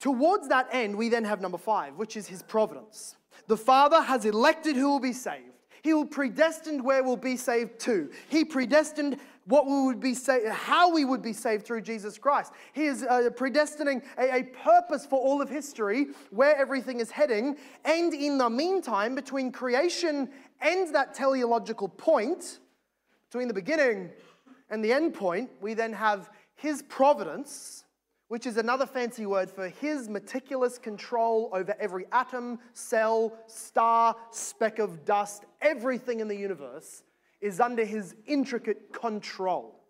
Towards that end, we then have number five, which is his providence. The Father has elected who will be saved. He will predestined where we'll be saved to. He predestined what we would be saved, how we would be saved through Jesus Christ. He is uh, predestining a, a purpose for all of history, where everything is heading. And in the meantime, between creation and that teleological point, between the beginning and the end point, we then have His providence, which is another fancy word for His meticulous control over every atom, cell, star, speck of dust, everything in the universe is under his intricate control.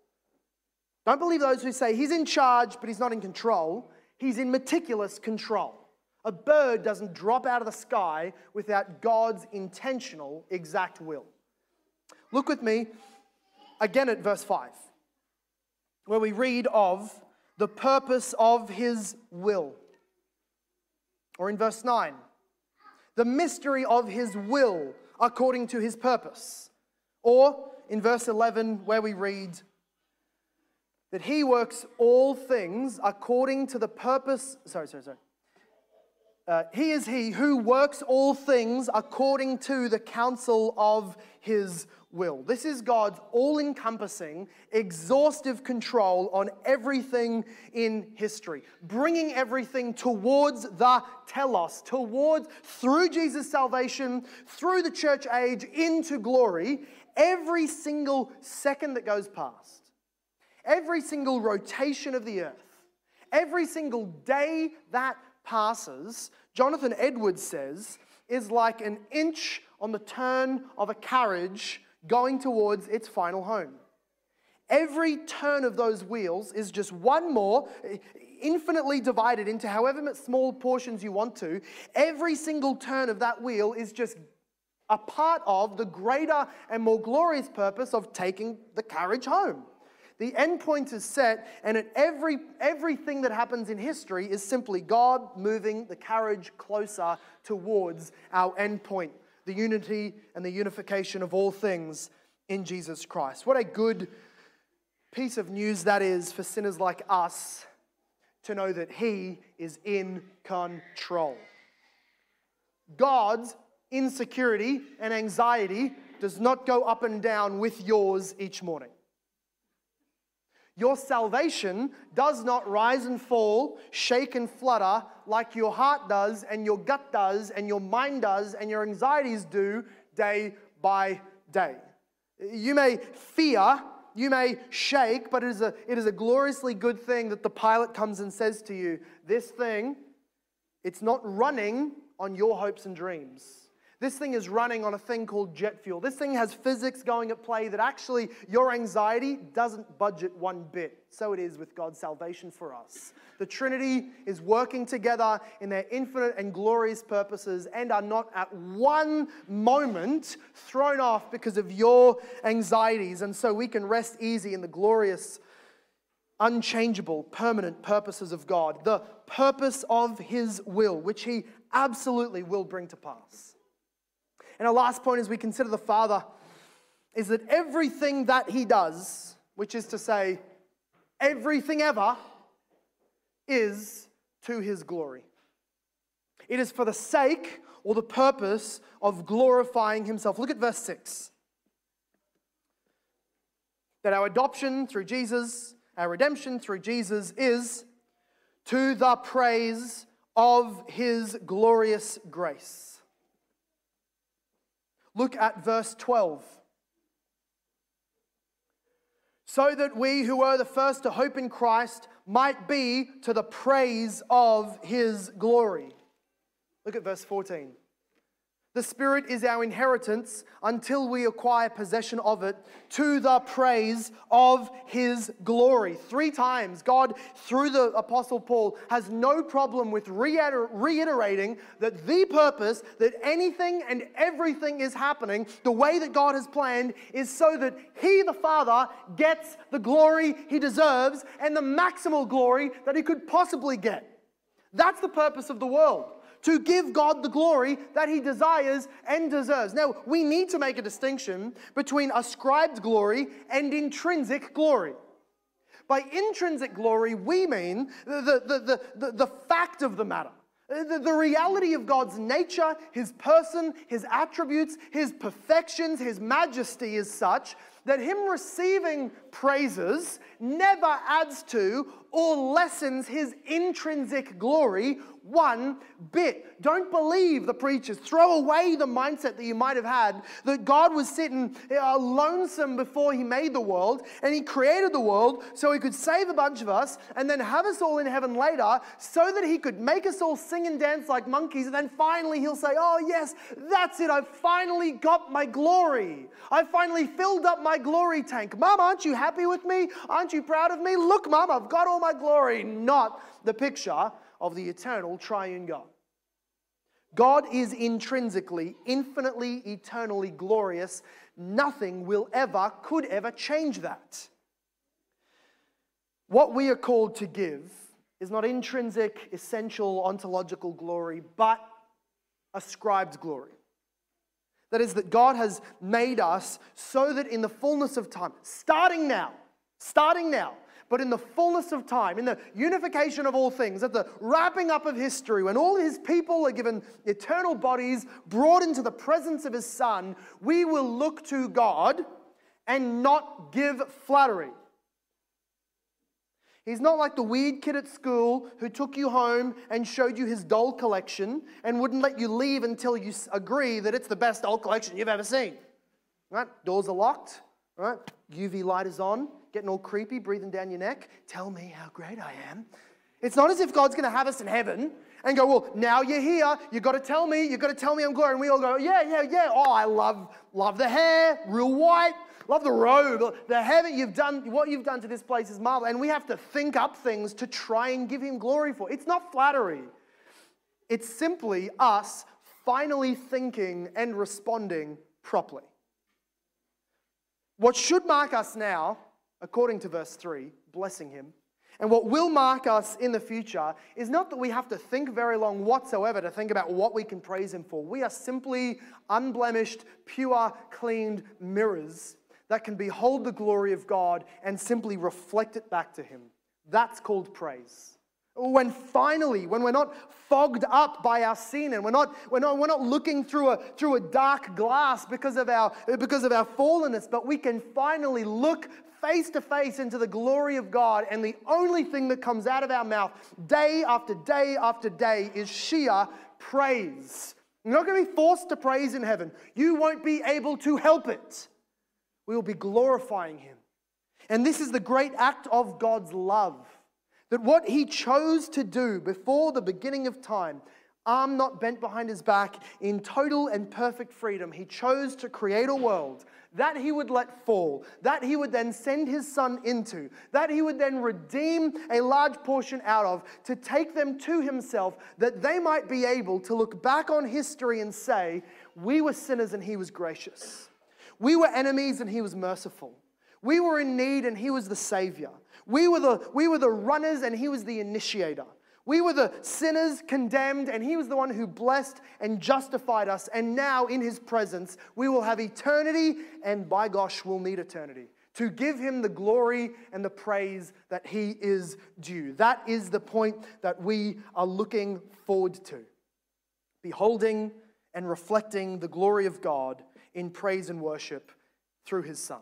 Don't believe those who say he's in charge, but he's not in control. He's in meticulous control. A bird doesn't drop out of the sky without God's intentional exact will. Look with me again at verse 5, where we read of the purpose of his will. Or in verse 9, the mystery of his will according to his purpose. Or in verse 11, where we read that he works all things according to the purpose. Sorry, sorry, sorry. Uh, he is he who works all things according to the counsel of his will. This is God's all encompassing, exhaustive control on everything in history, bringing everything towards the telos, towards, through Jesus' salvation, through the church age, into glory, every single second that goes past, every single rotation of the earth, every single day that passes, Jonathan Edwards says, is like an inch on the turn of a carriage going towards its final home. Every turn of those wheels is just one more, infinitely divided into however small portions you want to. Every single turn of that wheel is just a part of the greater and more glorious purpose of taking the carriage home. The end point is set, and at every, everything that happens in history is simply God moving the carriage closer towards our end point the unity and the unification of all things in Jesus Christ. What a good piece of news that is for sinners like us to know that He is in control. God's insecurity and anxiety does not go up and down with yours each morning. Your salvation does not rise and fall, shake and flutter like your heart does, and your gut does, and your mind does, and your anxieties do day by day. You may fear, you may shake, but it is a, it is a gloriously good thing that the pilot comes and says to you, This thing, it's not running on your hopes and dreams. This thing is running on a thing called jet fuel. This thing has physics going at play that actually your anxiety doesn't budget one bit. So it is with God's salvation for us. The Trinity is working together in their infinite and glorious purposes and are not at one moment thrown off because of your anxieties. And so we can rest easy in the glorious, unchangeable, permanent purposes of God, the purpose of His will, which He absolutely will bring to pass. And our last point as we consider the Father is that everything that He does, which is to say, everything ever, is to His glory. It is for the sake or the purpose of glorifying Himself. Look at verse 6. That our adoption through Jesus, our redemption through Jesus, is to the praise of His glorious grace. Look at verse 12. So that we who were the first to hope in Christ might be to the praise of his glory. Look at verse 14. The Spirit is our inheritance until we acquire possession of it to the praise of His glory. Three times, God, through the Apostle Paul, has no problem with reiterating that the purpose that anything and everything is happening, the way that God has planned, is so that He, the Father, gets the glory He deserves and the maximal glory that He could possibly get. That's the purpose of the world to give God the glory that he desires and deserves. Now, we need to make a distinction between ascribed glory and intrinsic glory. By intrinsic glory, we mean the, the, the, the, fact of the matter. The, reality of God's nature, His person, His attributes, His perfections, His majesty is such that Him receiving praises never adds to or lessens His intrinsic glory one bit. Don't believe the preachers. Throw away the mindset that you might have had that God was sitting uh, lonesome before He made the world and He created the world so He could save a bunch of us and then have us all in heaven later so that He could make us all sing and dance like monkeys. And then finally He'll say, Oh, yes, that's it. I've finally got my glory. I finally filled up my glory tank. Mom, aren't you happy with me? Aren't you proud of me? Look, Mom, I've got all my glory. Not the picture of the eternal triune God. God is intrinsically, infinitely, eternally glorious nothing will ever, could ever change that. What we are called to give is not intrinsic, essential, ontological glory, but ascribed glory. That is, that God has made us so that in the fullness of time, starting now, starting now, but in the fullness of time, in the unification of all things, at the wrapping up of history, when all his people are given eternal bodies brought into the presence of his Son, we will look to God and not give flattery. He's not like the weird kid at school who took you home and showed you his doll collection and wouldn't let you leave until you agree that it's the best doll collection you've ever seen. Right? Doors are locked. Right? UV light is on. Getting all creepy, breathing down your neck. Tell me how great I am. It's not as if God's going to have us in heaven and go, well, now you're here. You've got to tell me. You've got to tell me I'm glory. And we all go, yeah, yeah, yeah. Oh, I love, love the hair, real white. Love the robe, the heaven you've done, what you've done to this place is marvel. And we have to think up things to try and give him glory for. It's not flattery. It's simply us finally thinking and responding properly. What should mark us now, according to verse 3, blessing him, and what will mark us in the future is not that we have to think very long whatsoever to think about what we can praise Him for. We are simply unblemished, pure, cleaned mirrors that can behold the glory of God and simply reflect it back to Him. That's called praise. When finally, when we're not fogged up by our sin and we're not, we're not, we're not looking through a, through a dark glass because of, our, because of our fallenness, but we can finally look face to face into the glory of God, and the only thing that comes out of our mouth day after day after day is sheer praise. You're not going to be forced to praise in heaven. You won't be able to help it we will be glorifying him. And this is the great act of God's love. That what he chose to do before the beginning of time, arm not bent behind his back, in total and perfect freedom, he chose to create a world that he would let fall, that he would then send his son into, that he would then redeem a large portion out of, to take them to himself, that they might be able to look back on history and say, We were sinners and he was gracious. We were enemies and he was merciful. We were in need and he was the savior. We were the, we were the runners and he was the initiator. We were the sinners condemned, and He was the one who blessed and justified us. And now, in His presence, we will have eternity, and by gosh, we'll need eternity to give Him the glory and the praise that He is due. That is the point that we are looking forward to. Beholding and reflecting the glory of God in praise and worship through his son.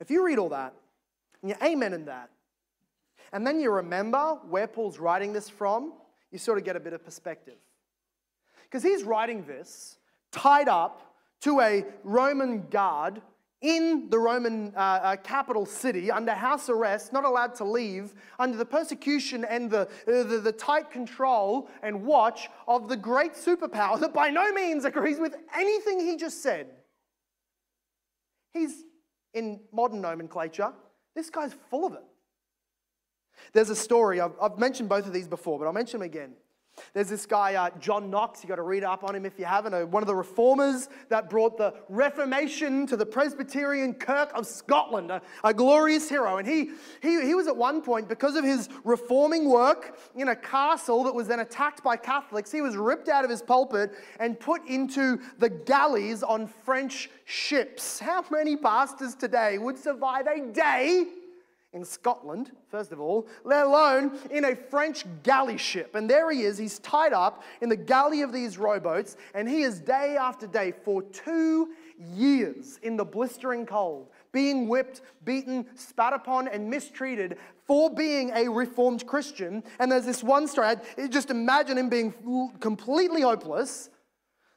If you read all that, and you amen in that, and then you remember where Paul's writing this from, you sort of get a bit of perspective. Because he's writing this tied up to a Roman guard in the Roman uh, uh, capital city under house arrest, not allowed to leave, under the persecution and the, uh, the, the, tight control and watch of the great superpower that by no means agrees with anything he just said. He's, in modern nomenclature, this guy's full of it. There's a story, I've, I've mentioned both of these before, but I'll mention them again. There's this guy, uh, John Knox, you got to read up on him if you haven't, uh, one of the reformers that brought the Reformation to the Presbyterian Kirk of Scotland, a, a glorious hero. And he, he, he was at one point, because of his reforming work in a castle that was then attacked by Catholics, he was ripped out of his pulpit and put into the galleys on French ships. How many pastors today would survive a day in Scotland, first of all, let alone in a French galley ship. And there he is, he's tied up in the galley of these rowboats, and he is day after day for two years in the blistering cold, being whipped, beaten, spat upon, and mistreated for being a reformed Christian. And there's this one story, just imagine him being completely hopeless.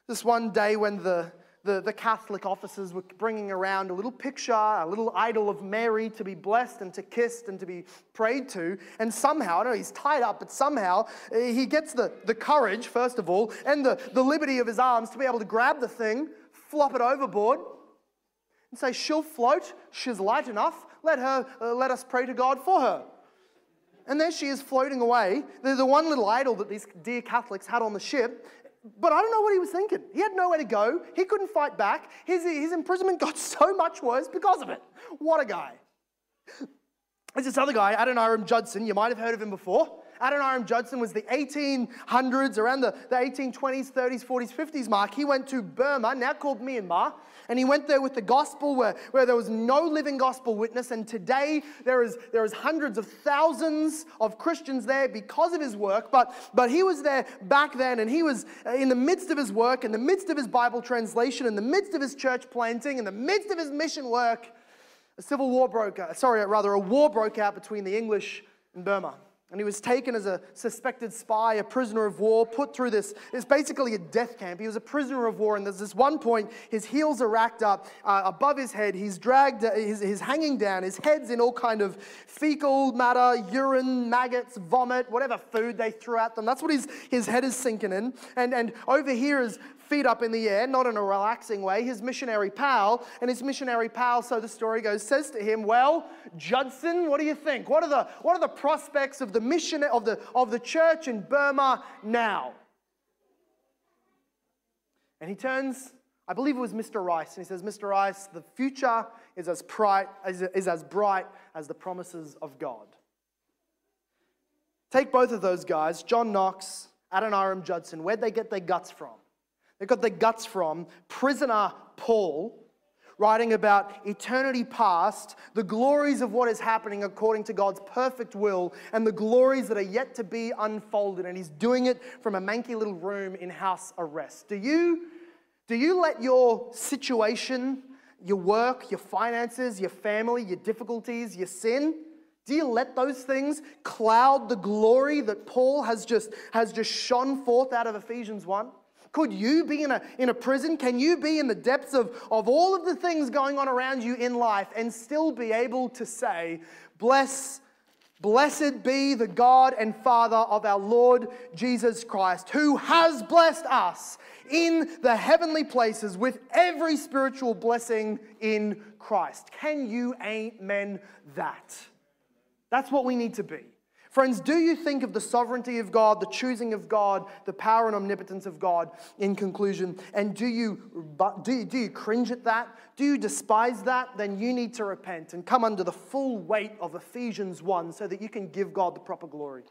This one day when the the, the Catholic officers were bringing around a little picture, a little idol of Mary to be blessed and to kissed and to be prayed to. And somehow, I know he's tied up, but somehow eh, he gets the, the courage, first of all, and the, the liberty of his arms to be able to grab the thing, flop it overboard, and say, She'll float, she's light enough, let, her, uh, let us pray to God for her. And there she is floating away. The, the one little idol that these dear Catholics had on the ship but I don't know what he was thinking. He had nowhere to go. He couldn't fight back. His, his imprisonment got so much worse because of it. What a guy. There's this other guy, Adoniram Judson. You might have heard of him before. Adoniram Judson was the 1800s, around the, the 1820s, 30s, 40s, 50s mark. He went to Burma, now called Myanmar, and he went there with the gospel where, where there was no living gospel witness. And today there is, there is hundreds of thousands of Christians there because of his work. But, but he was there back then, and he was in the midst of his work, in the midst of his Bible translation, in the midst of his church planting, in the midst of his mission work. A civil war broke out, sorry, rather, a war broke out between the English and Burma. And he was taken as a suspected spy, a prisoner of war, put through this. It's basically a death camp. He was a prisoner of war, and there's this one point, his heels are racked up uh, above his head. He's dragged, uh, he's, he's hanging down. His head's in all kind of fecal matter, urine, maggots, vomit, whatever food they threw at them. That's what his, his head is sinking in. And, and over here is feet up in the air, not in a relaxing way, his missionary pal. And his missionary pal, so the story goes, says to him, Well, Judson, what do you think? What are the, what are the prospects of the mission of the, of the church in Burma now? And he turns, I believe it was Mr. Rice, and he says, Mr. Rice, the future is as bright, is as bright as the promises of God. Take both of those guys, John Knox, Adoniram Judson, where'd they get their guts from? They got their guts from prisoner Paul writing about eternity past, the glories of what is happening according to God's perfect will, and the glories that are yet to be unfolded. And he's doing it from a manky little room in house arrest. Do you, do you let your situation, your work, your finances, your family, your difficulties, your sin, do you let those things cloud the glory that Paul has just, has just shone forth out of Ephesians 1? Could you be in a, in a prison? Can you be in the depths of, of all of the things going on around you in life and still be able to say, Bless, blessed be the God and Father of our Lord Jesus Christ, who has blessed us in the heavenly places with every spiritual blessing in Christ? Can you amen that? That's what we need to be. Friends, do you think of the sovereignty of God, the choosing of God, the power and omnipotence of God in conclusion? And do you, do you, do you cringe at that? Do you despise that? Then you need to repent and come under the full weight of Ephesians 1 so that you can give God the proper glory.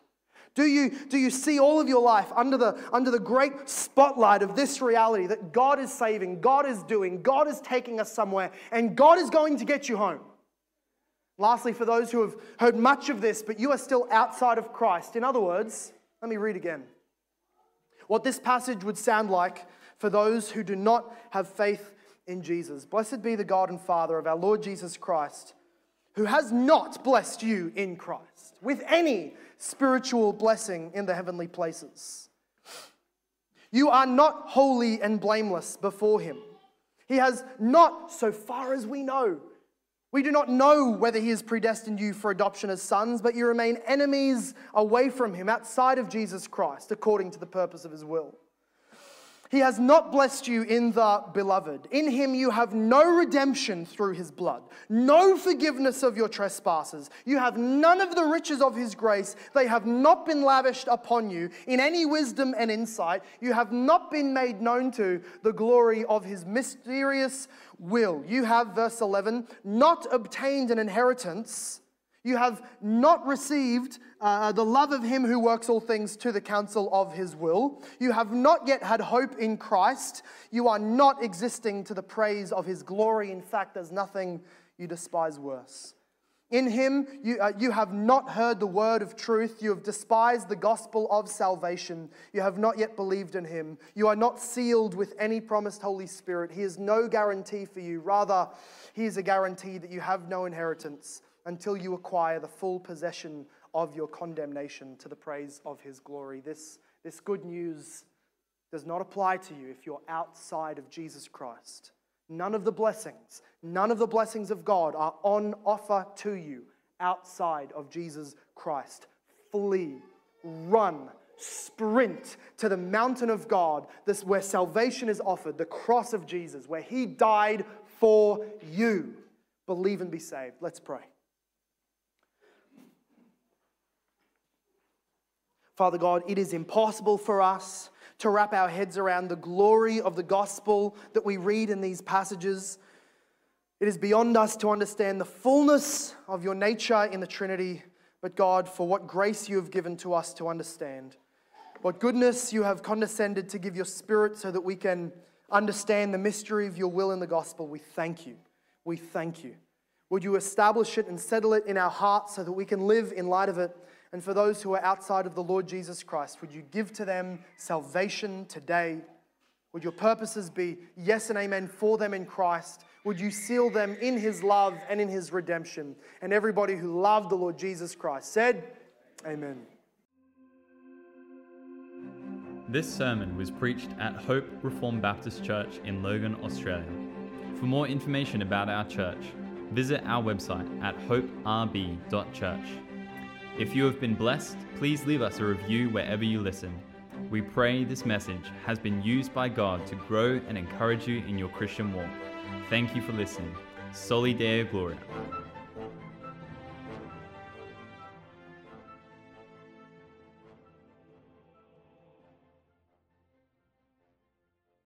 Do you, do you see all of your life under the, under the great spotlight of this reality that God is saving, God is doing, God is taking us somewhere, and God is going to get you home? Lastly, for those who have heard much of this, but you are still outside of Christ. In other words, let me read again. What this passage would sound like for those who do not have faith in Jesus. Blessed be the God and Father of our Lord Jesus Christ, who has not blessed you in Christ with any spiritual blessing in the heavenly places. You are not holy and blameless before him. He has not, so far as we know, we do not know whether he has predestined you for adoption as sons, but you remain enemies away from him outside of Jesus Christ, according to the purpose of his will. He has not blessed you in the beloved. In him you have no redemption through his blood, no forgiveness of your trespasses. You have none of the riches of his grace. They have not been lavished upon you in any wisdom and insight. You have not been made known to the glory of his mysterious will. You have, verse 11, not obtained an inheritance. You have not received uh, the love of him who works all things to the counsel of his will. You have not yet had hope in Christ. You are not existing to the praise of his glory. In fact, there's nothing you despise worse. In him, you, uh, you have not heard the word of truth. You have despised the gospel of salvation. You have not yet believed in him. You are not sealed with any promised Holy Spirit. He is no guarantee for you. Rather, he is a guarantee that you have no inheritance until you acquire the full possession of your condemnation to the praise of his glory. This, this good news does not apply to you if you're outside of Jesus Christ. None of the blessings, none of the blessings of God are on offer to you outside of Jesus Christ. Flee, run, sprint to the mountain of God, this where salvation is offered, the cross of Jesus, where he died for you. Believe and be saved. Let's pray. Father God, it is impossible for us to wrap our heads around the glory of the gospel that we read in these passages. It is beyond us to understand the fullness of your nature in the Trinity, but God, for what grace you have given to us to understand. What goodness you have condescended to give your Spirit so that we can understand the mystery of your will in the gospel. We thank you. We thank you. Would you establish it and settle it in our hearts so that we can live in light of it? And for those who are outside of the Lord Jesus Christ, would you give to them salvation today? Would your purposes be yes and amen for them in Christ? Would you seal them in his love and in his redemption? And everybody who loved the Lord Jesus Christ said, Amen. This sermon was preached at Hope Reformed Baptist Church in Logan, Australia. For more information about our church, visit our website at hoperb.church. If you have been blessed, please leave us a review wherever you listen. We pray this message has been used by God to grow and encourage you in your Christian walk. Thank you for listening. Soli Deo Gloria.